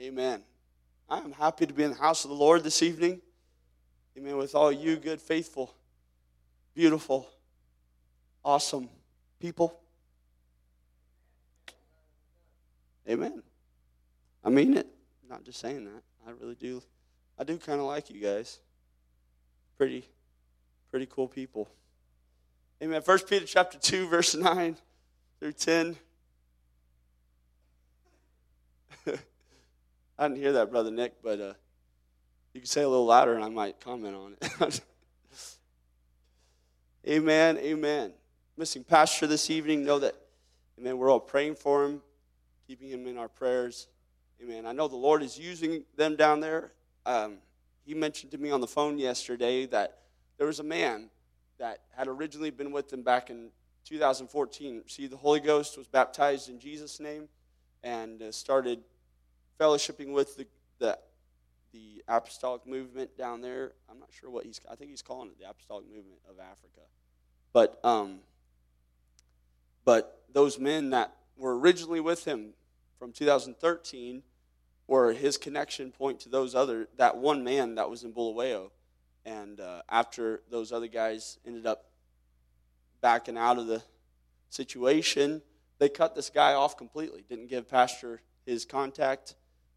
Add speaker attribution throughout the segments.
Speaker 1: Amen. I am happy to be in the house of the Lord this evening. Amen. With all you good, faithful, beautiful, awesome people. Amen. I mean it. I'm not just saying that. I really do. I do kind of like you guys. Pretty, pretty cool people. Amen. First Peter chapter 2, verse 9 through 10. I didn't hear that, Brother Nick, but uh, you can say a little louder and I might comment on it. amen, amen. Missing pastor this evening, know that, amen, we're all praying for him, keeping him in our prayers. Amen. I know the Lord is using them down there. Um, he mentioned to me on the phone yesterday that there was a man that had originally been with them back in 2014. See, the Holy Ghost was baptized in Jesus' name and uh, started fellowshipping with the, the, the apostolic movement down there. I'm not sure what he's, I think he's calling it the apostolic movement of Africa. But, um, but those men that were originally with him from 2013 were his connection point to those other, that one man that was in Bulawayo. And uh, after those other guys ended up backing out of the situation, they cut this guy off completely. Didn't give Pastor his contact,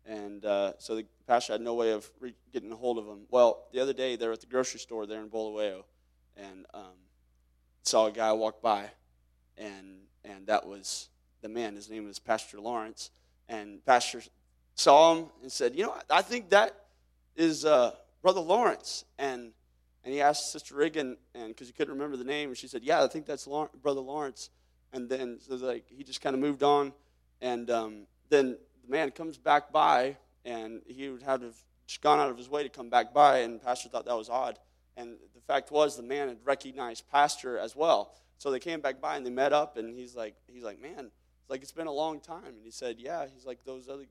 Speaker 1: and uh, so the pastor had no way of re- getting a hold of him. Well, the other day they were at the grocery store there in Bulawayo, and um, saw a guy walk by, and and that was the man. His name was Pastor Lawrence, and Pastor saw him and said, "You know, I think that is uh, Brother Lawrence." And and he asked Sister Riggin, and because he couldn't remember the name, and she said, "Yeah, I think that's Lawrence, Brother Lawrence." And then so like he just kind of moved on, and um, then the man comes back by, and he would have just gone out of his way to come back by, and Pastor thought that was odd. And the fact was, the man had recognized Pastor as well. So they came back by and they met up, and he's like, he's like, man, it's like it's been a long time. And he said, yeah. He's like those other,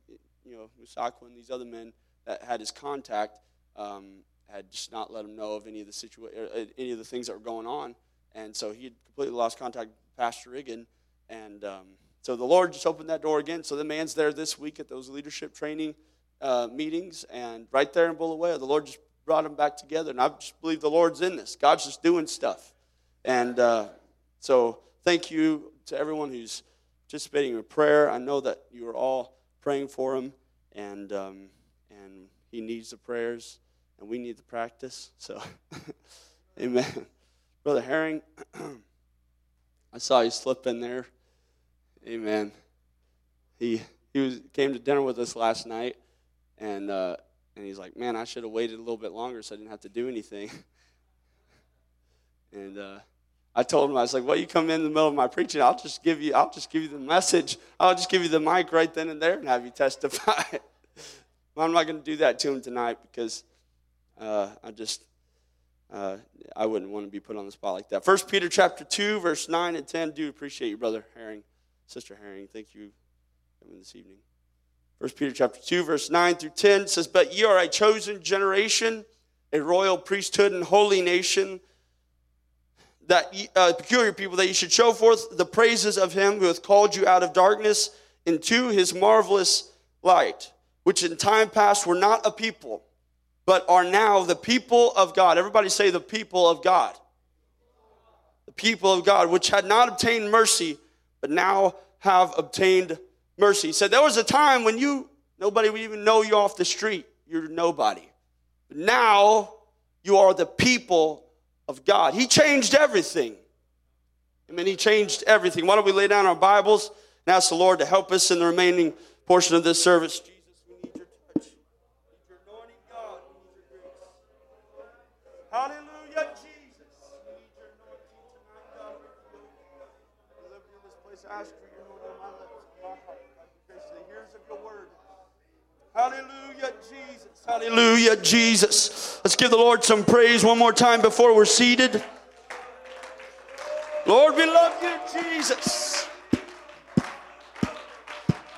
Speaker 1: you know, Musako and these other men that had his contact um, had just not let him know of any of the situa- uh, any of the things that were going on, and so he had completely lost contact with Pastor Riggin, and um, so the Lord just opened that door again. So the man's there this week at those leadership training uh, meetings, and right there in Bulawayo, the Lord just brought them back together. And I just believe the Lord's in this. God's just doing stuff. And uh, so thank you to everyone who's participating in prayer. I know that you are all praying for him, and um, and he needs the prayers, and we need the practice. So, Amen, Brother Herring. I saw you slip in there Amen. He he was came to dinner with us last night, and uh, and he's like, "Man, I should have waited a little bit longer so I didn't have to do anything." and uh, I told him, I was like, "Well, you come in the middle of my preaching, I'll just give you, I'll just give you the message. I'll just give you the mic right then and there and have you testify." well, I'm not going to do that to him tonight because uh, I just uh, I wouldn't want to be put on the spot like that. First Peter chapter two, verse nine and ten. Do appreciate you, brother Herring. Sister Herring, thank you for coming this evening. First Peter chapter 2, verse 9 through 10 says, But ye are a chosen generation, a royal priesthood and holy nation, that ye, uh, peculiar people, that you should show forth the praises of him who hath called you out of darkness into his marvelous light, which in time past were not a people, but are now the people of God. Everybody say the people of God. The people of God, which had not obtained mercy but now have obtained mercy. He said, There was a time when you, nobody would even know you off the street. You're nobody. But now you are the people of God. He changed everything. I mean, He changed everything. Why don't we lay down our Bibles and ask the Lord to help us in the remaining portion of this service? My lips, my heart. The ears of your word. Hallelujah, Jesus. Hallelujah, Jesus. Let's give the Lord some praise one more time before we're seated. Lord, we love you, Jesus.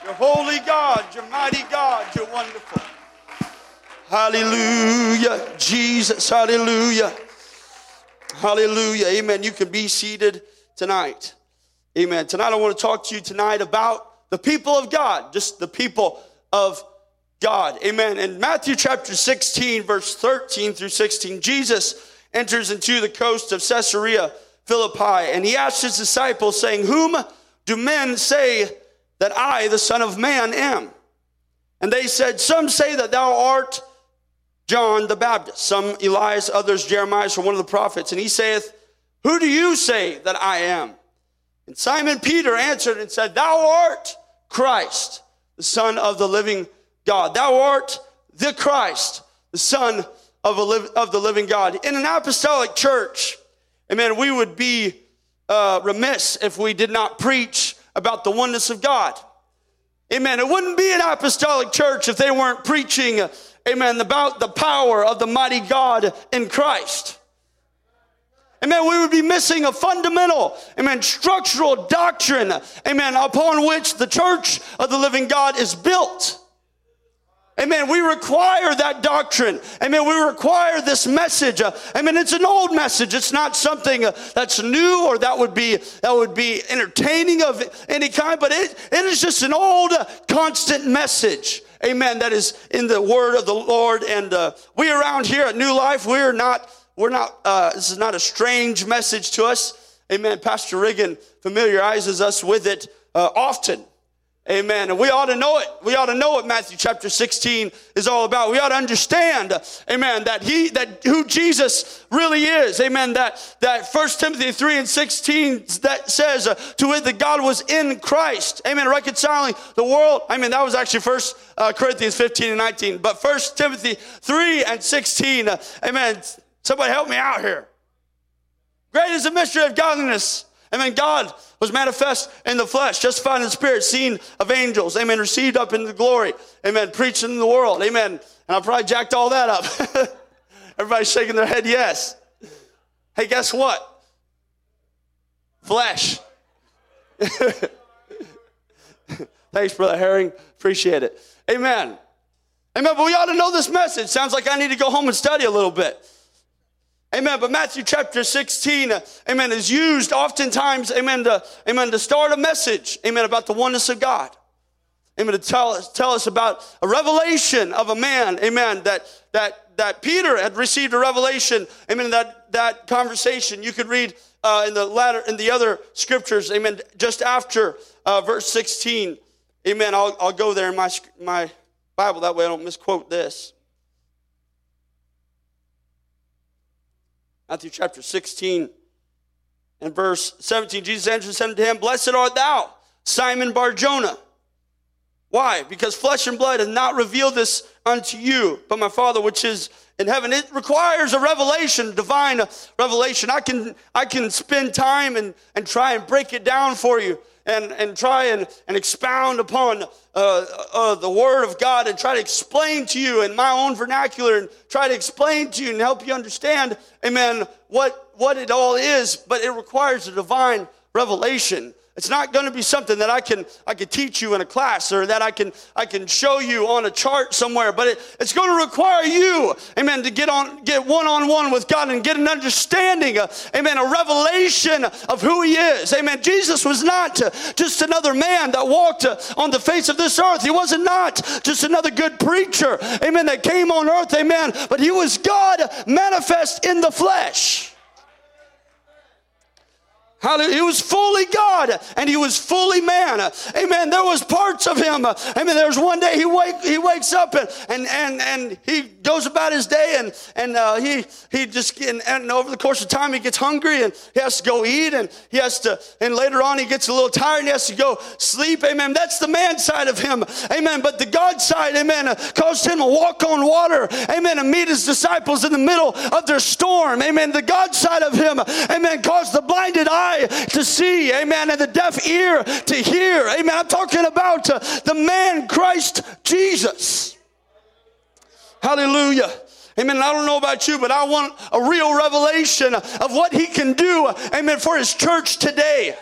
Speaker 1: You're holy God, you're mighty God, you're wonderful. Hallelujah, Jesus. Hallelujah. Hallelujah. Amen. You can be seated tonight. Amen. Tonight I want to talk to you tonight about the people of God, just the people of God. Amen. In Matthew chapter 16, verse 13 through 16, Jesus enters into the coast of Caesarea Philippi and he asks his disciples, saying, Whom do men say that I, the Son of Man, am? And they said, Some say that thou art John the Baptist, some Elias, others Jeremiah, or one of the prophets. And he saith, Who do you say that I am? And Simon Peter answered and said, Thou art Christ, the Son of the living God. Thou art the Christ, the Son of, of the living God. In an apostolic church, amen, we would be uh, remiss if we did not preach about the oneness of God. Amen. It wouldn't be an apostolic church if they weren't preaching, amen, about the power of the mighty God in Christ. Amen. We would be missing a fundamental, amen, structural doctrine, amen, upon which the church of the living God is built. Amen. We require that doctrine. Amen. We require this message. Uh, amen. It's an old message. It's not something uh, that's new or that would be that would be entertaining of any kind, but it, it is just an old, uh, constant message. Amen. That is in the word of the Lord. And uh, we around here at New Life, we're not, we're not, uh, this is not a strange message to us. Amen. Pastor Riggin familiarizes us with it uh, often. Amen. And we ought to know it. We ought to know what Matthew chapter 16 is all about. We ought to understand, amen, that he, that who Jesus really is. Amen. That, that 1 Timothy 3 and 16 that says, uh, to it that God was in Christ. Amen. Reconciling the world. I mean, that was actually First uh, Corinthians 15 and 19. But 1 Timothy 3 and 16, uh, amen. Somebody help me out here. Great is the mystery of godliness. Amen. God was manifest in the flesh, justified in the spirit, seen of angels. Amen. Received up into glory. Amen. Preaching in the world. Amen. And I probably jacked all that up. Everybody's shaking their head, yes. Hey, guess what? Flesh. Thanks, Brother Herring. Appreciate it. Amen. Amen. But we ought to know this message. Sounds like I need to go home and study a little bit. Amen. But Matthew chapter 16, uh, amen, is used oftentimes, amen, to, amen, to start a message, amen, about the oneness of God. Amen, to tell us, tell us about a revelation of a man, amen, that, that, that Peter had received a revelation, amen, that, that conversation. You could read uh, in the latter, in the other scriptures, amen, just after uh, verse 16. Amen. I'll, I'll go there in my, my Bible, that way I don't misquote this. Matthew chapter 16 and verse 17. Jesus answered and said to him, Blessed art thou, Simon Barjona. Why? Because flesh and blood has not revealed this unto you, but my Father which is in heaven. It requires a revelation, divine revelation. I can, I can spend time and, and try and break it down for you and, and try and, and expound upon uh, uh, the Word of God and try to explain to you in my own vernacular and try to explain to you and help you understand, amen, what, what it all is, but it requires a divine revelation. It's not going to be something that I can I can teach you in a class or that I can I can show you on a chart somewhere, but it, it's going to require you, amen, to get on get one on one with God and get an understanding, uh, amen, a revelation of who He is, amen. Jesus was not uh, just another man that walked uh, on the face of this earth. He wasn't not just another good preacher, amen, that came on earth, amen. But He was God manifest in the flesh. Hallelujah. He was fully God and he was fully man. Amen. There was parts of him. Amen. There's one day he wake he wakes up and and and, and he goes about his day and and uh, he he just and, and, over the course of time he gets hungry and he has to go eat and he has to and later on he gets a little tired and he has to go sleep. Amen. That's the man side of him. Amen. But the God side, amen, caused him to walk on water. Amen. And meet his disciples in the middle of their storm. Amen. The God side of him, amen, caused the blinded eye eye to see, amen, and the deaf ear to hear, amen. I'm talking about uh, the man Christ Jesus. Hallelujah. Amen. I don't know about you, but I want a real revelation of what he can do, amen, for his church today.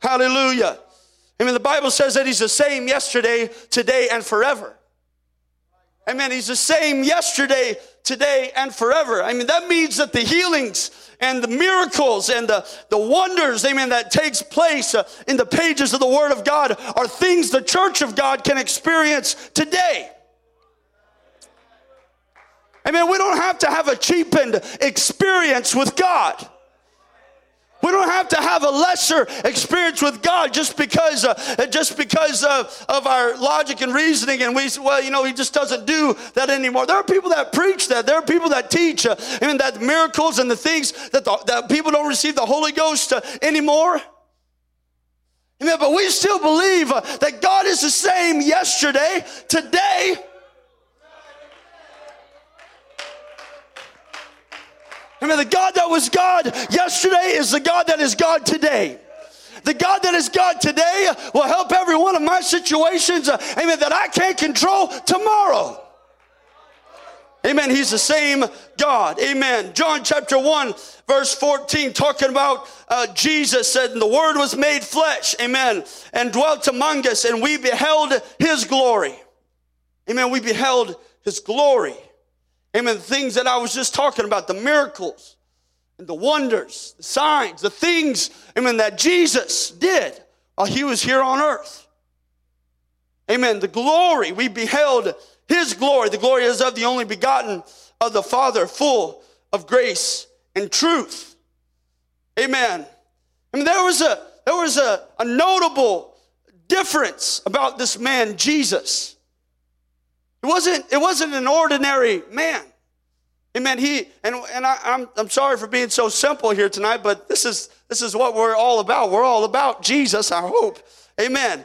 Speaker 1: Hallelujah. Amen. The Bible says that he's the same yesterday, today, and forever. Amen. He's the same yesterday, today, and forever. I mean, that means that the healings and the miracles and the, the wonders, amen, that takes place uh, in the pages of the Word of God are things the church of God can experience today. Amen. We don't have to have a cheapened experience with God. We don't have to have a lesser experience with God just because, uh, just because of, of our logic and reasoning. And we well, you know, He just doesn't do that anymore. There are people that preach that. There are people that teach, uh, I that miracles and the things that, the, that people don't receive the Holy Ghost uh, anymore. Amen. But we still believe uh, that God is the same yesterday, today, I mean, the God that was God yesterday is the God that is God today. The God that is God today will help every one of my situations, uh, amen, that I can't control tomorrow. Amen. He's the same God. Amen. John chapter 1, verse 14, talking about uh, Jesus said, the word was made flesh. Amen. And dwelt among us, and we beheld his glory. Amen. We beheld his glory. Amen. The things that I was just talking about, the miracles and the wonders, the signs, the things, amen, that Jesus did while he was here on earth. Amen. The glory, we beheld his glory. The glory is of the only begotten of the Father, full of grace and truth. Amen. I mean, there was a there was a, a notable difference about this man, Jesus. It wasn't, it wasn't an ordinary man. Amen. He and, and I, I'm I'm sorry for being so simple here tonight, but this is this is what we're all about. We're all about Jesus, I hope. Amen.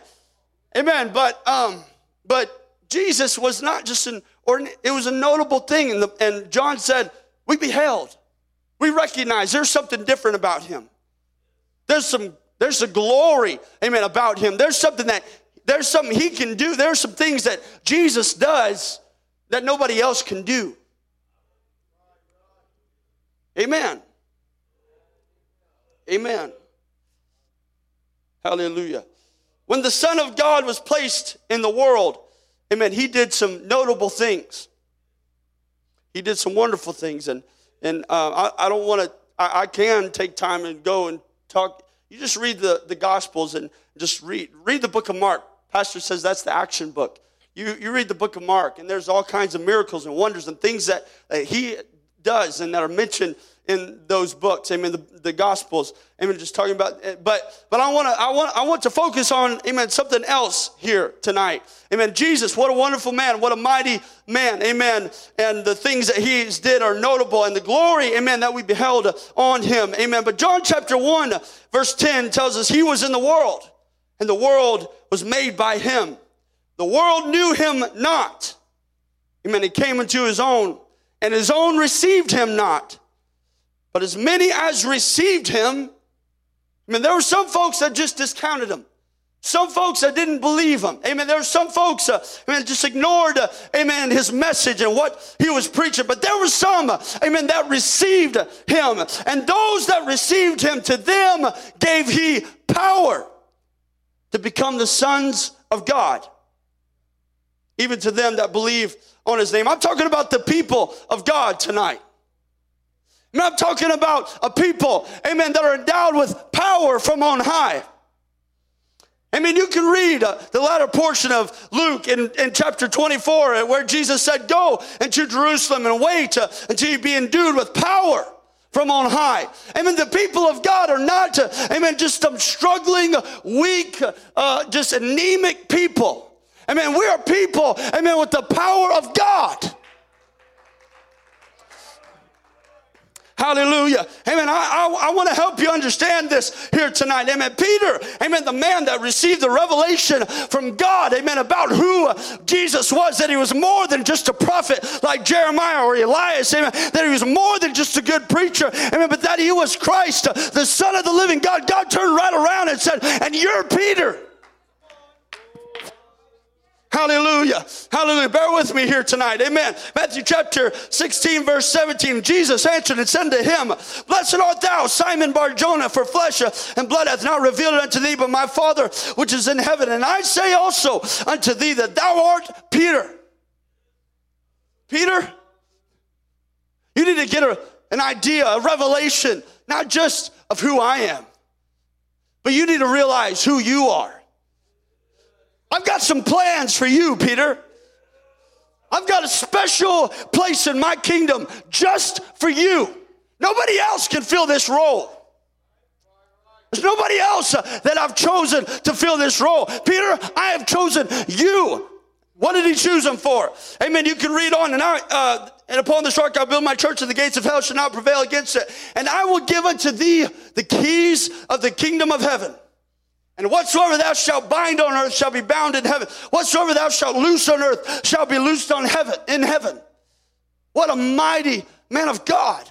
Speaker 1: Amen. But um, but Jesus was not just an ordinary, it was a notable thing. And, the, and John said, We beheld. We recognize there's something different about him. There's some there's a glory, amen, about him. There's something that there's something he can do. There's some things that Jesus does that nobody else can do. Amen. Amen. Hallelujah. When the Son of God was placed in the world, amen, he did some notable things. He did some wonderful things. And, and uh, I, I, don't want to, I, I can take time and go and talk. You just read the, the Gospels and just read. Read the book of Mark. Pastor says that's the action book. You, you read the book of Mark, and there's all kinds of miracles and wonders and things that, he does and that are mentioned in those books. Amen. The, the gospels. Amen. Just talking about it. but but i want to i want i want to focus on amen something else here tonight. Amen. Jesus what a wonderful man. What a mighty man. Amen. And the things that he did are notable and the glory amen that we beheld on him. Amen. But john chapter 1 verse 10 tells us he was in the world. And the world was made by him the world knew him not amen he came into his own and his own received him not. But as many as received him, I mean, there were some folks that just discounted him. Some folks that didn't believe him. Amen. There were some folks, uh, amen, just ignored, uh, amen, his message and what he was preaching. But there were some, uh, amen, that received him. And those that received him, to them gave he power to become the sons of God. Even to them that believe on his name. I'm talking about the people of God tonight. I'm talking about a people, amen, that are endowed with power from on high. I mean, you can read uh, the latter portion of Luke in, in chapter 24, uh, where Jesus said, Go into Jerusalem and wait uh, until you be endued with power from on high. Amen. The people of God are not, amen, just some struggling, weak, uh, just anemic people. Amen. We are people, amen, with the power of God. Hallelujah. Amen. I, I, I want to help you understand this here tonight. Amen. Peter, amen, the man that received the revelation from God, amen, about who Jesus was, that he was more than just a prophet like Jeremiah or Elias, amen, that he was more than just a good preacher, amen, but that he was Christ, the Son of the living God. God turned right around and said, And you're Peter. Hallelujah. Hallelujah. Bear with me here tonight. Amen. Matthew chapter 16, verse 17. Jesus answered and said to him, Blessed art thou, Simon Bar Jonah, for flesh and blood hath not revealed it unto thee, but my Father which is in heaven. And I say also unto thee that thou art Peter. Peter, you need to get a, an idea, a revelation, not just of who I am, but you need to realize who you are. I've got some plans for you, Peter. I've got a special place in my kingdom just for you. Nobody else can fill this role. There's nobody else uh, that I've chosen to fill this role. Peter, I have chosen you. What did he choose him for? Amen. You can read on and I, uh, and upon this rock I'll build my church, and the gates of hell shall not prevail against it. And I will give unto thee the keys of the kingdom of heaven. And whatsoever thou shalt bind on earth shall be bound in heaven. Whatsoever thou shalt loose on earth shall be loosed on heaven in heaven. What a mighty man of God.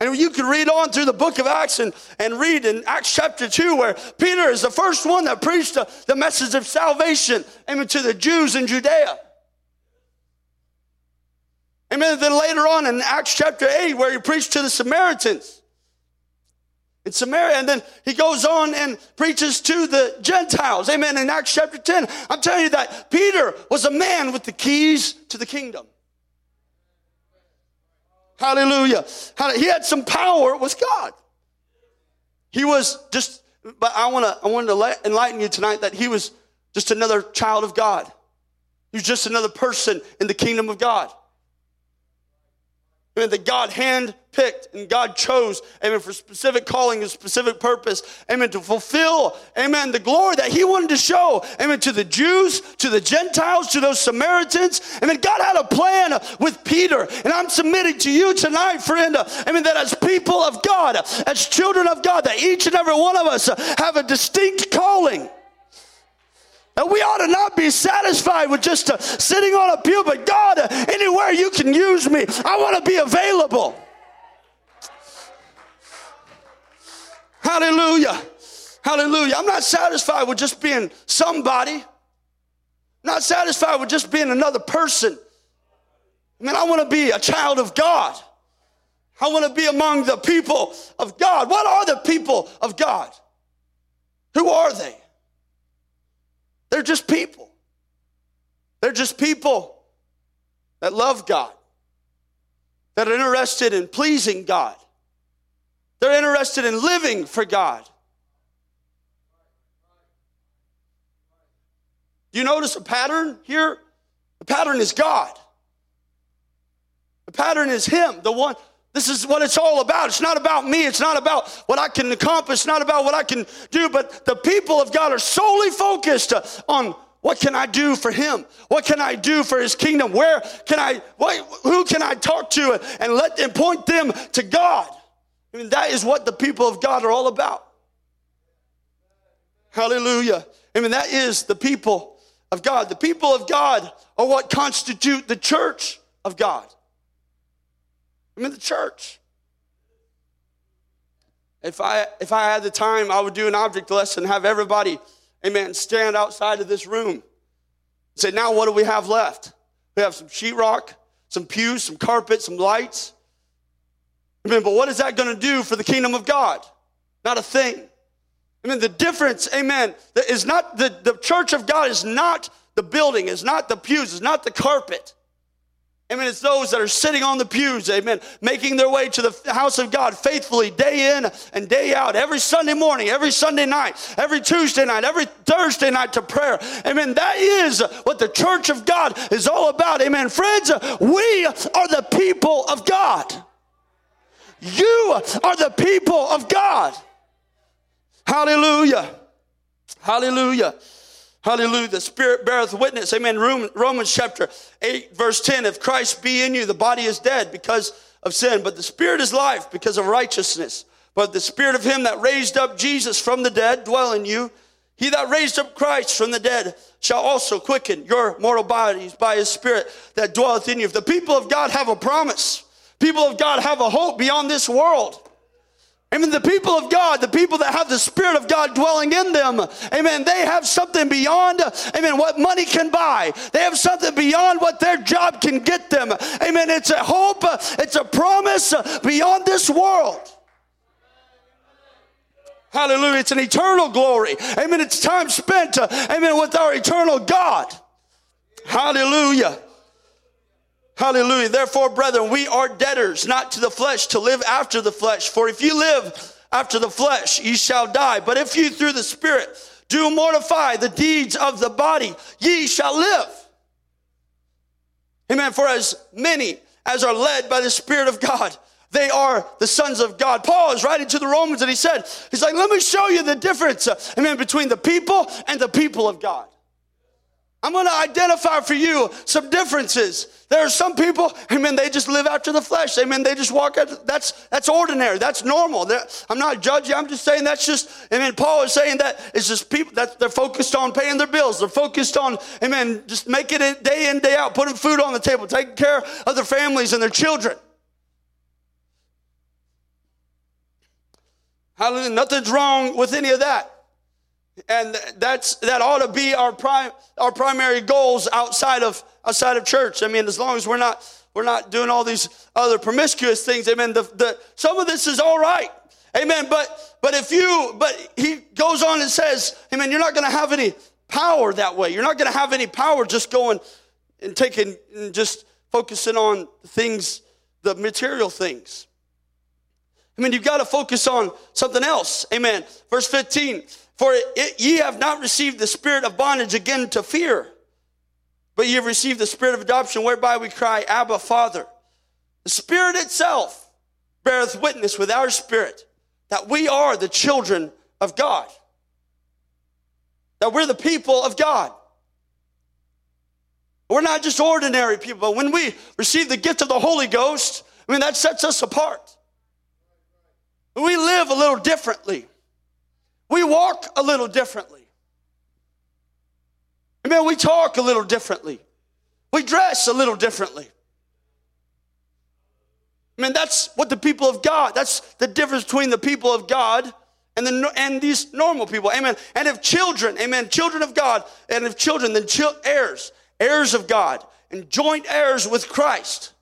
Speaker 1: And you can read on through the book of Acts and, and read in Acts chapter 2 where Peter is the first one that preached the, the message of salvation amen, to the Jews in Judea. Amen. Then later on in Acts chapter 8 where he preached to the Samaritans in Samaria. And then he goes on and preaches to the Gentiles. Amen. In Acts chapter 10. I'm telling you that Peter was a man with the keys to the kingdom. Hallelujah. He had some power with God. He was just, but I want to, I wanted to enlighten you tonight that he was just another child of God. He was just another person in the kingdom of God. Amen. That God hand picked and God chose, amen, for specific calling and specific purpose, amen, to fulfill, amen, the glory that He wanted to show, amen, to the Jews, to the Gentiles, to those Samaritans. Amen. God had a plan with Peter, and I'm submitting to you tonight, friend, amen, that as people of God, as children of God, that each and every one of us have a distinct calling. And we ought to not be satisfied with just uh, sitting on a pew, but God, uh, anywhere you can use me, I want to be available. Hallelujah. Hallelujah. I'm not satisfied with just being somebody. Not satisfied with just being another person. I mean, I want to be a child of God. I want to be among the people of God. What are the people of God? Who are they? They're just people. They're just people that love God, that are interested in pleasing God. They're interested in living for God. Do you notice a pattern here? The pattern is God. The pattern is Him, the one. This is what it's all about. It's not about me. It's not about what I can accomplish. It's not about what I can do. But the people of God are solely focused on what can I do for him? What can I do for his kingdom? Where can I, what, who can I talk to and let them point them to God? I mean, that is what the people of God are all about. Hallelujah. I mean, that is the people of God. The people of God are what constitute the church of God. I'm in the church. If I if I had the time, I would do an object lesson, have everybody, amen, stand outside of this room. Say, now what do we have left? We have some sheetrock, some pews, some carpet, some lights. Amen. But what is that going to do for the kingdom of God? Not a thing. Amen. The difference, amen, is not the, the church of God is not the building, is not the pews, is not the carpet. Amen. It's those that are sitting on the pews, amen, making their way to the house of God faithfully day in and day out, every Sunday morning, every Sunday night, every Tuesday night, every Thursday night to prayer. Amen. That is what the church of God is all about. Amen. Friends, we are the people of God. You are the people of God. Hallelujah. Hallelujah. Hallelujah. The Spirit beareth witness. Amen. Romans chapter 8, verse 10. If Christ be in you, the body is dead because of sin, but the Spirit is life because of righteousness. But the Spirit of him that raised up Jesus from the dead dwell in you. He that raised up Christ from the dead shall also quicken your mortal bodies by his Spirit that dwelleth in you. If the people of God have a promise, people of God have a hope beyond this world. Amen. The people of God, the people that have the Spirit of God dwelling in them, amen, they have something beyond, amen, what money can buy. They have something beyond what their job can get them. Amen. It's a hope, it's a promise beyond this world. Hallelujah. It's an eternal glory. Amen. It's time spent, amen, with our eternal God. Hallelujah. Hallelujah. Therefore, brethren, we are debtors, not to the flesh, to live after the flesh. For if you live after the flesh, ye shall die. But if you through the Spirit do mortify the deeds of the body, ye shall live. Amen. For as many as are led by the Spirit of God, they are the sons of God. Paul is writing to the Romans and he said, He's like, let me show you the difference, uh, amen, between the people and the people of God. I'm going to identify for you some differences. There are some people, amen, they just live after the flesh. Amen, they just walk out. That's, that's ordinary. That's normal. They're, I'm not judging. I'm just saying that's just, amen, Paul is saying that it's just people that they're focused on paying their bills. They're focused on, amen, just making it day in, day out, putting food on the table, taking care of their families and their children. Hallelujah. Nothing's wrong with any of that. And that's that ought to be our prime our primary goals outside of outside of church. I mean, as long as we're not we're not doing all these other promiscuous things, amen. The, the, some of this is all right. Amen. But but if you but he goes on and says, Amen, you're not gonna have any power that way. You're not gonna have any power just going and taking and just focusing on things, the material things. I mean, you've got to focus on something else. Amen. Verse 15. For it, ye have not received the spirit of bondage again to fear, but ye have received the spirit of adoption, whereby we cry, Abba, Father. The Spirit itself beareth witness with our spirit that we are the children of God, that we're the people of God. We're not just ordinary people, but when we receive the gift of the Holy Ghost, I mean, that sets us apart. We live a little differently. We walk a little differently. Amen. We talk a little differently. We dress a little differently. I mean, that's what the people of God, that's the difference between the people of God and, the, and these normal people. Amen. And if children, amen, children of God, and if children, then heirs, heirs of God, and joint heirs with Christ.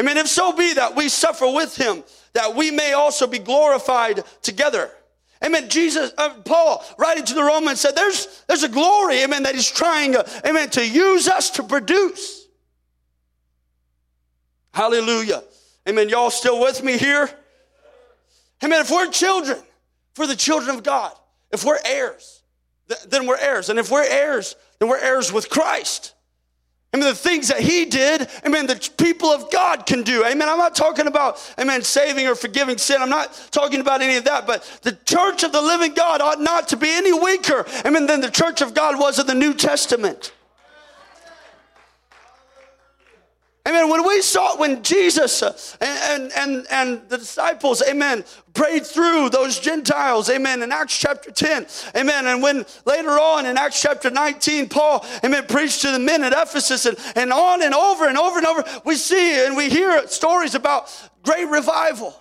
Speaker 1: Amen. If so be that we suffer with him, that we may also be glorified together. Amen. Jesus, uh, Paul, writing to the Romans, said there's, there's a glory, amen, that he's trying, uh, amen, to use us to produce. Hallelujah. Amen. Y'all still with me here? Amen. If we're children, for the children of God, if we're heirs, th- then we're heirs. And if we're heirs, then we're heirs with Christ. Amen. The things that he did, amen, the people of God can do. Amen. I'm not talking about, amen, saving or forgiving sin. I'm not talking about any of that. But the church of the living God ought not to be any weaker, amen, than the church of God was in the New Testament. Amen. When we saw, when Jesus uh, and, and, and the disciples, amen, prayed through those Gentiles, amen, in Acts chapter 10, amen. And when later on in Acts chapter 19, Paul, amen, preached to the men at Ephesus and, and on and over and over and over, we see and we hear stories about great revival.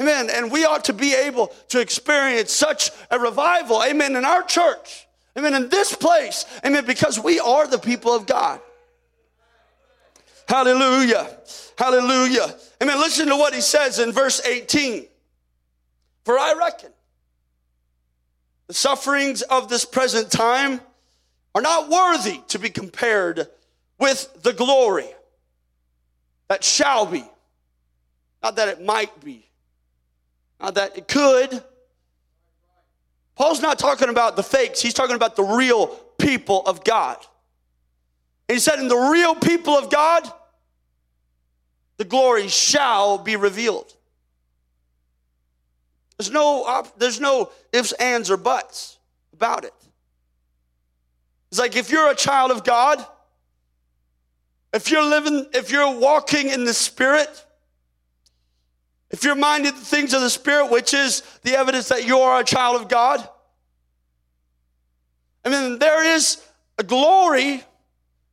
Speaker 1: Amen. And we ought to be able to experience such a revival, amen, in our church, amen, in this place, amen, because we are the people of God. Hallelujah. Hallelujah. Amen. Listen to what he says in verse 18. For I reckon the sufferings of this present time are not worthy to be compared with the glory that shall be. Not that it might be, not that it could. Paul's not talking about the fakes, he's talking about the real people of God. He said, In the real people of God, the glory shall be revealed. There's no, there's no ifs, ands, or buts about it. It's like if you're a child of God, if you're living, if you're walking in the Spirit, if you're minded the things of the Spirit, which is the evidence that you are a child of God, I mean, there is a glory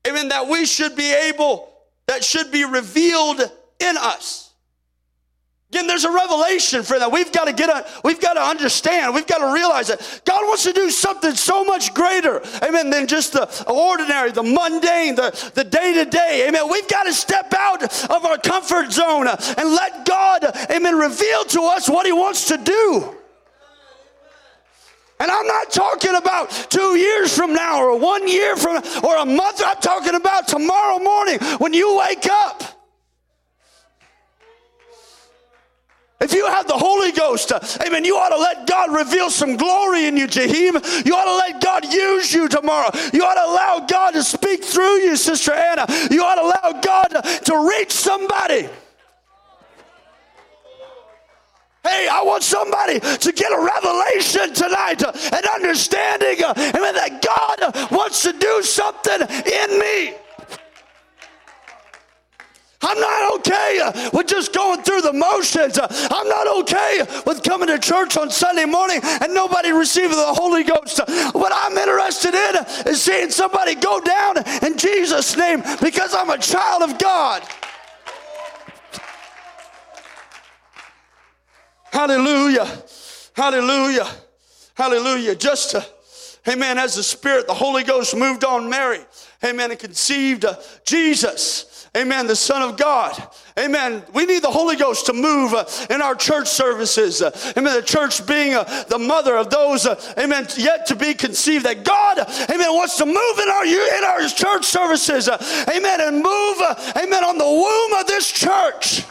Speaker 1: Amen. That we should be able, that should be revealed in us. Again, there's a revelation for that. We've got to get a, we've got to understand, we've got to realize that God wants to do something so much greater, amen, than just the ordinary, the mundane, the, the day-to-day. Amen. We've got to step out of our comfort zone and let God, amen, reveal to us what He wants to do. And I'm not talking about two years from now or one year from or a month. I'm talking about tomorrow morning when you wake up. If you have the Holy Ghost, uh, amen, you ought to let God reveal some glory in you, Jahim. You ought to let God use you tomorrow. You ought to allow God to speak through you, Sister Anna. You ought to allow God to, to reach somebody. Hey, I want somebody to get a revelation tonight uh, and understanding, uh, amen, that God wants to do something in me. I'm not okay uh, with just going through the motions. I'm not okay with coming to church on Sunday morning and nobody receiving the Holy Ghost. What I'm interested in is seeing somebody go down in Jesus' name because I'm a child of God. Hallelujah. Hallelujah. Hallelujah. Just to, amen, as the Spirit, the Holy Ghost moved on Mary, amen, and conceived uh, Jesus. Amen. The Son of God. Amen. We need the Holy Ghost to move uh, in our church services. Uh, amen. The church being uh, the mother of those, uh, amen, yet to be conceived. That God, amen, wants to move in our in our church services. Uh, amen. And move, uh, amen, on the womb of this church.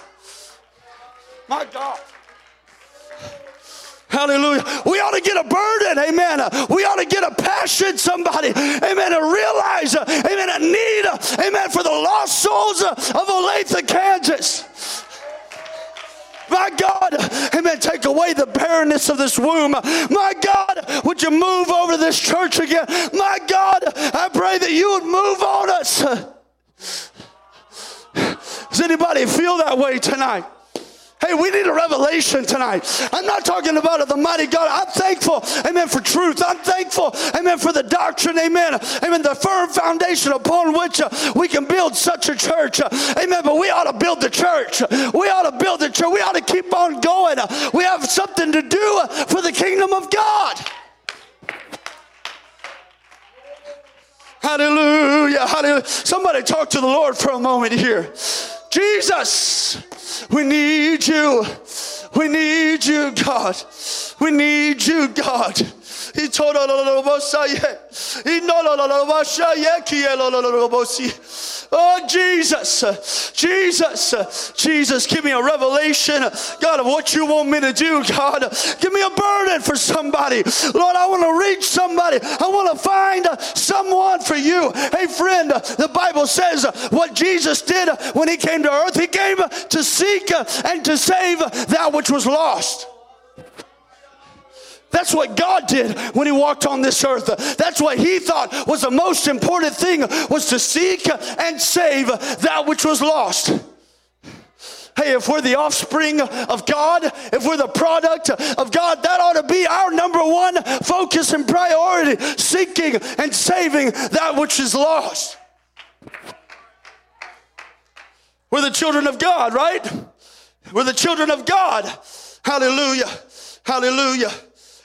Speaker 1: My God. Hallelujah. We ought to get a burden, amen. We ought to get a passion, somebody, amen, and realize, amen, a need, amen, for the lost souls of Olathe, Kansas. My God, amen, take away the barrenness of this womb. My God, would you move over this church again? My God, I pray that you would move on us. Does anybody feel that way tonight? Hey, we need a revelation tonight. I'm not talking about the mighty God. I'm thankful, amen, for truth. I'm thankful, amen, for the doctrine, amen, amen, the firm foundation upon which uh, we can build such a church, uh, amen. But we ought to build the church. We ought to build the church. We ought to keep on going. Uh, we have something to do for the kingdom of God. Hallelujah, hallelujah. Somebody talk to the Lord for a moment here. Jesus, we need you. We need you, God. We need you, God. Oh, Jesus, Jesus, Jesus, give me a revelation, God, of what you want me to do, God. Give me a burden for somebody. Lord, I want to reach somebody. I want to find someone for you. Hey, friend, the Bible says what Jesus did when he came to earth, he came to seek and to save that which was lost. That's what God did when he walked on this earth. That's what he thought was the most important thing was to seek and save that which was lost. Hey, if we're the offspring of God, if we're the product of God, that ought to be our number one focus and priority seeking and saving that which is lost. We're the children of God, right? We're the children of God. Hallelujah. Hallelujah.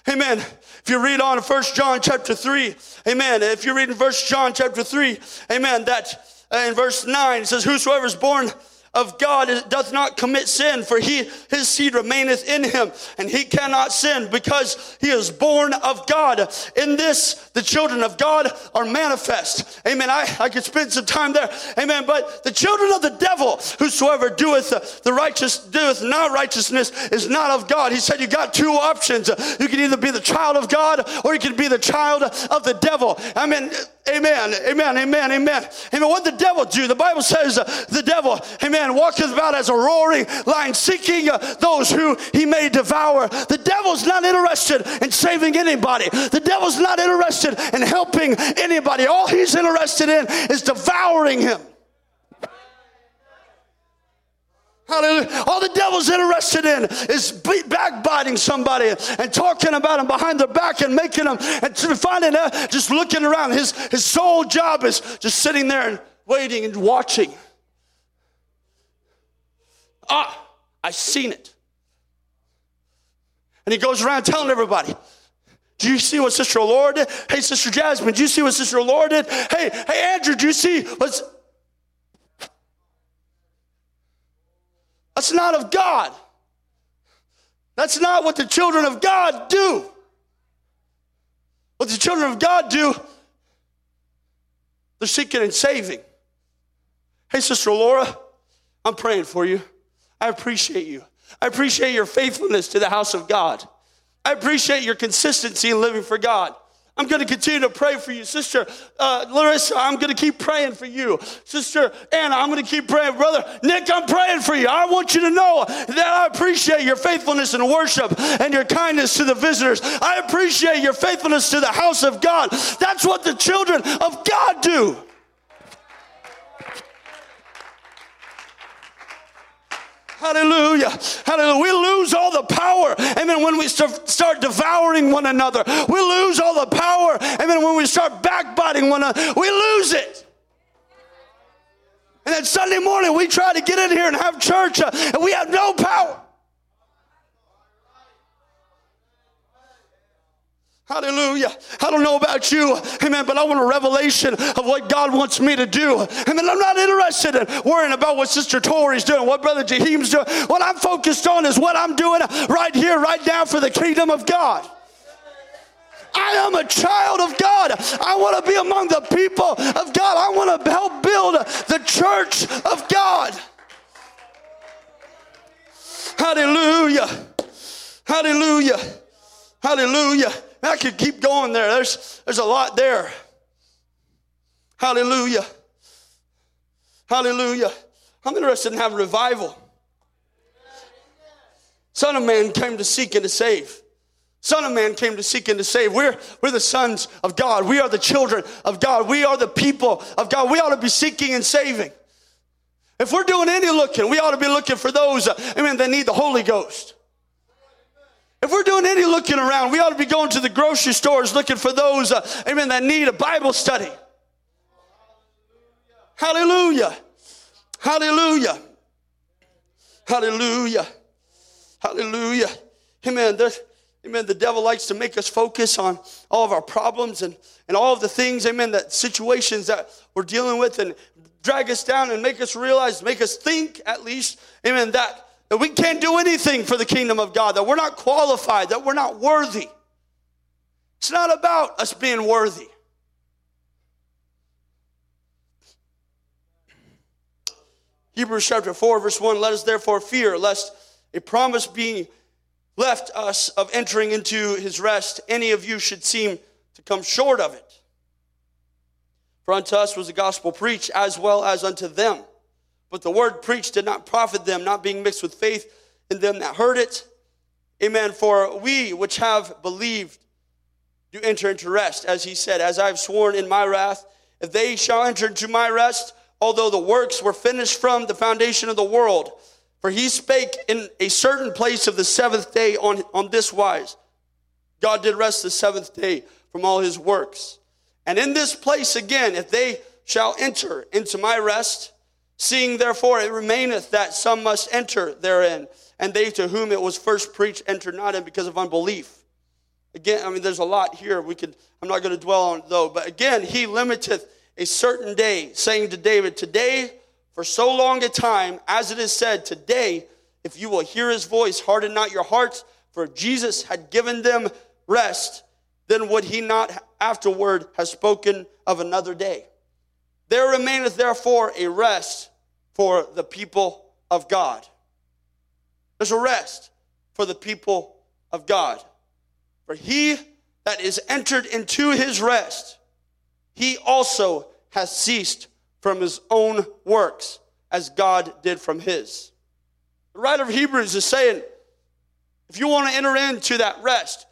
Speaker 1: Amen. If you read on First John chapter 3, amen. If you read in First John chapter 3, amen, that uh, in verse 9 it says, Whosoever is born of God does not commit sin, for he his seed remaineth in him, and he cannot sin because he is born of God. In this, the children of God are manifest. Amen. I, I could spend some time there. Amen. But the children of the devil, whosoever doeth the righteous, doeth not righteousness, is not of God. He said you got two options. You can either be the child of God or you can be the child of the devil. I mean, Amen, amen, amen, amen. Amen. What the devil do? The Bible says uh, the devil, amen, walketh about as a roaring lion, seeking uh, those who he may devour. The devil's not interested in saving anybody. The devil's not interested in helping anybody. All he's interested in is devouring him. Hallelujah. All the devil's interested in is backbiting somebody and talking about them behind their back and making them and finding out, just looking around. His, his sole job is just sitting there and waiting and watching. Ah, I seen it. And he goes around telling everybody, do you see what Sister Laura did? Hey, Sister Jasmine, do you see what Sister Laura did? Hey, hey, Andrew, do you see what's That's not of God. That's not what the children of God do. What the children of God do, they're seeking and saving. Hey, Sister Laura, I'm praying for you. I appreciate you. I appreciate your faithfulness to the house of God. I appreciate your consistency in living for God. I'm going to continue to pray for you. Sister uh, Larissa, I'm going to keep praying for you. Sister Anna, I'm going to keep praying. Brother Nick, I'm praying for you. I want you to know that I appreciate your faithfulness in worship and your kindness to the visitors. I appreciate your faithfulness to the house of God. That's what the children of God do. Hallelujah. Hallelujah. We lose all the power. Amen. When we start devouring one another, we lose all the power. Amen. When we start backbiting one another, we lose it. And then Sunday morning, we try to get in here and have church, uh, and we have no power. Hallelujah. I don't know about you, amen, but I want a revelation of what God wants me to do. Amen. I'm not interested in worrying about what Sister Tori's doing, what Brother Jaheem's doing. What I'm focused on is what I'm doing right here, right now for the kingdom of God. I am a child of God. I want to be among the people of God. I want to help build the church of God. Hallelujah. Hallelujah. Hallelujah. I could keep going there. There's, there's a lot there. Hallelujah. Hallelujah. I'm interested in having revival. Son of Man came to seek and to save. Son of Man came to seek and to save. We're, we're the sons of God. We are the children of God. We are the people of God. We ought to be seeking and saving. If we're doing any looking, we ought to be looking for those, uh, amen, that need the Holy Ghost. If we're doing any looking around, we ought to be going to the grocery stores looking for those, uh, amen, that need a Bible study. Hallelujah. Hallelujah. Hallelujah. Hallelujah. Amen. The, amen. The devil likes to make us focus on all of our problems and, and all of the things, amen, that situations that we're dealing with and drag us down and make us realize, make us think at least, amen, that that we can't do anything for the kingdom of God, that we're not qualified, that we're not worthy. It's not about us being worthy. Hebrews chapter 4, verse 1 Let us therefore fear, lest a promise being left us of entering into his rest, any of you should seem to come short of it. For unto us was the gospel preached, as well as unto them. But the word preached did not profit them, not being mixed with faith in them that heard it. Amen. For we which have believed do enter into rest, as he said, as I have sworn in my wrath, if they shall enter into my rest, although the works were finished from the foundation of the world. For he spake in a certain place of the seventh day on, on this wise God did rest the seventh day from all his works. And in this place again, if they shall enter into my rest, Seeing therefore it remaineth that some must enter therein, and they to whom it was first preached enter not in because of unbelief. Again, I mean, there's a lot here. We could, I'm not going to dwell on though. But again, he limiteth a certain day, saying to David, Today, for so long a time, as it is said, today, if you will hear his voice, harden not your hearts, for Jesus had given them rest, then would he not afterward have spoken of another day? There remaineth therefore a rest for the people of God. There's a rest for the people of God. For he that is entered into his rest, he also has ceased from his own works, as God did from his. The writer of Hebrews is saying, if you want to enter into that rest,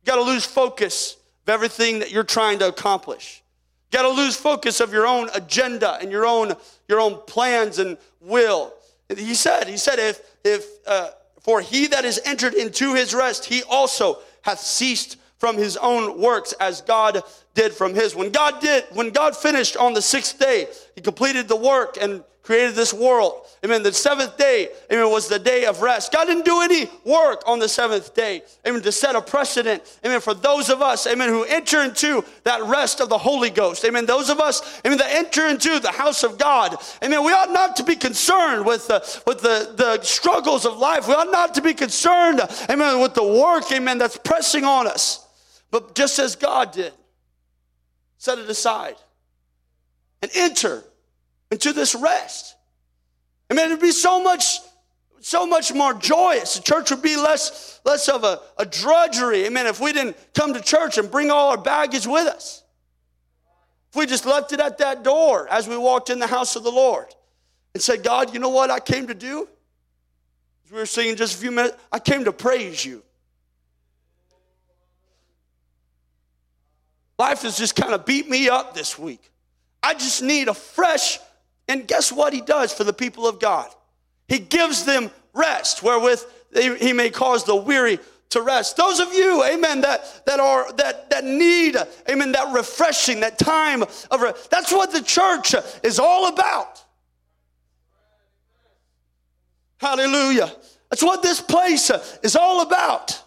Speaker 1: you got to lose focus of everything that you're trying to accomplish. Got to lose focus of your own agenda and your own your own plans and will. He said, he said, if if uh, for he that is entered into his rest, he also hath ceased from his own works as God did from his. When God did, when God finished on the sixth day, he completed the work and created this world. Amen. The seventh day, amen, was the day of rest. God didn't do any work on the seventh day, amen, to set a precedent, amen, for those of us, amen, who enter into that rest of the Holy Ghost. Amen. Those of us, amen, that enter into the house of God. Amen. We ought not to be concerned with the, with the, the struggles of life. We ought not to be concerned, amen, with the work, amen, that's pressing on us. but just as God did, set it aside and enter into this rest. I mean, it'd be so much, so much more joyous. The church would be less, less of a, a drudgery. I mean, if we didn't come to church and bring all our baggage with us. If we just left it at that door as we walked in the house of the Lord and said, God, you know what I came to do? As we were singing just a few minutes, I came to praise you. Life has just kind of beat me up this week. I just need a fresh, and guess what he does for the people of God? He gives them rest wherewith he may cause the weary to rest. Those of you, amen, that, that are that that need, amen, that refreshing, that time of rest. That's what the church is all about. Hallelujah. That's what this place is all about.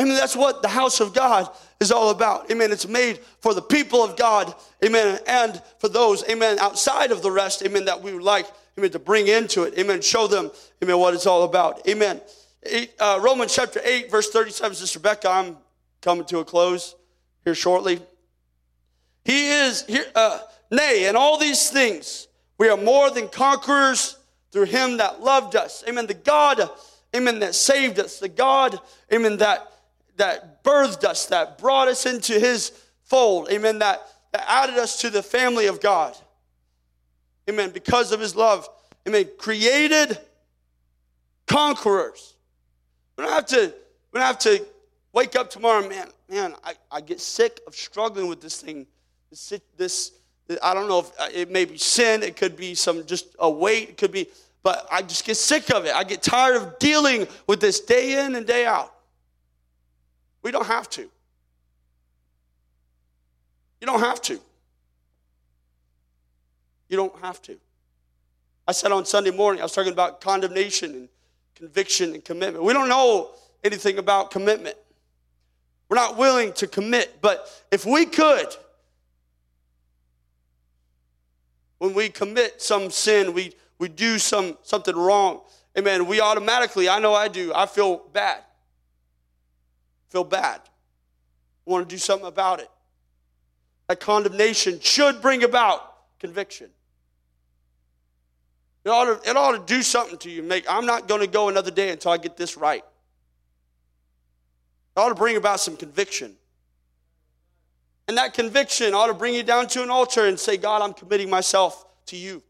Speaker 1: Amen. That's what the house of God is all about. Amen. It's made for the people of God. Amen. And for those, amen, outside of the rest, amen, that we would like, amen, to bring into it. Amen. Show them, amen, what it's all about. Amen. Eight, uh, Romans chapter 8, verse 37, Sister Rebecca, I'm coming to a close here shortly. He is here, uh, nay, in all these things, we are more than conquerors through him that loved us. Amen. The God, amen, that saved us. The God, amen, that that birthed us, that brought us into his fold. Amen. That, that added us to the family of God. Amen. Because of his love. Amen. Created conquerors. We don't have to, we don't have to wake up tomorrow, man, man, I, I get sick of struggling with this thing. This, this, I don't know if uh, it may be sin, it could be some just a weight, it could be, but I just get sick of it. I get tired of dealing with this day in and day out. We don't have to. You don't have to. You don't have to. I said on Sunday morning, I was talking about condemnation and conviction and commitment. We don't know anything about commitment. We're not willing to commit, but if we could, when we commit some sin, we, we do some something wrong, amen, we automatically, I know I do, I feel bad. Feel bad. Want to do something about it. That condemnation should bring about conviction. It ought to, it ought to do something to you. Make I'm not going to go another day until I get this right. It ought to bring about some conviction. And that conviction ought to bring you down to an altar and say, God, I'm committing myself to you.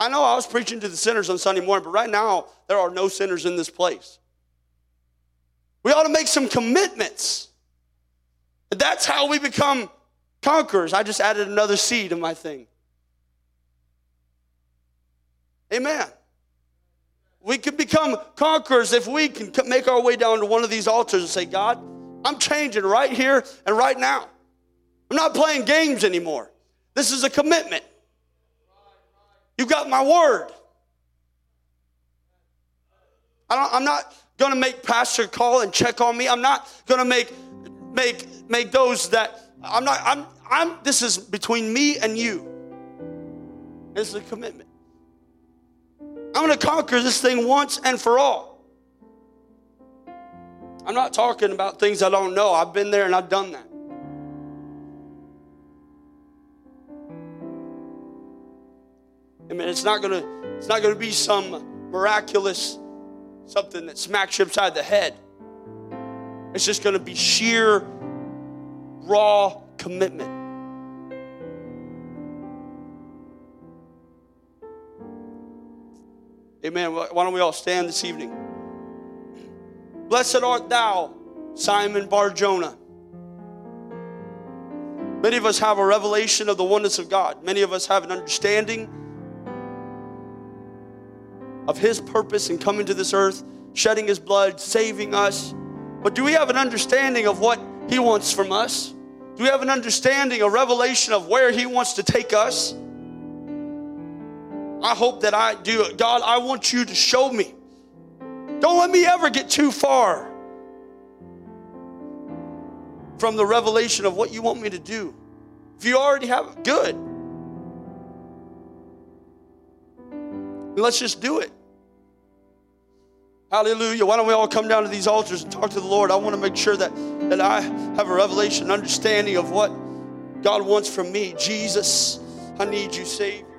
Speaker 1: I know I was preaching to the sinners on Sunday morning, but right now there are no sinners in this place. We ought to make some commitments. That's how we become conquerors. I just added another C to my thing. Amen. We can become conquerors if we can make our way down to one of these altars and say, God, I'm changing right here and right now. I'm not playing games anymore. This is a commitment. You've got my word. I am not to make pastor call and check on me. I'm not to make make make those that I'm not. I'm. I'm. This is between me and you. This is a commitment. I'm to conquer this thing once and for all. I'm not talking about things I don't know. I've been there and I've done that. I mean, it's not gonna, it's not gonna be some miraculous something that smacks you upside the head. It's just gonna be sheer, raw commitment. Amen. Why don't we all stand this evening? Blessed art thou, Simon Bar Jonah. Many of us have a revelation of the oneness of God. Many of us have an understanding of His purpose in coming to this earth, shedding His blood, saving us. But do we have an understanding of what He wants from us? Do we have an understanding, a revelation of where He wants to take us? I hope that I do. God, I want you to show me. Don't let me ever get too far from the revelation of what you want me to do. If you already have good. Let's just do it. Hallelujah. Why don't we all come down to these altars and talk to the Lord? I want to make sure that, that I have a revelation, understanding of what God wants from me. Jesus, I need you, Savior.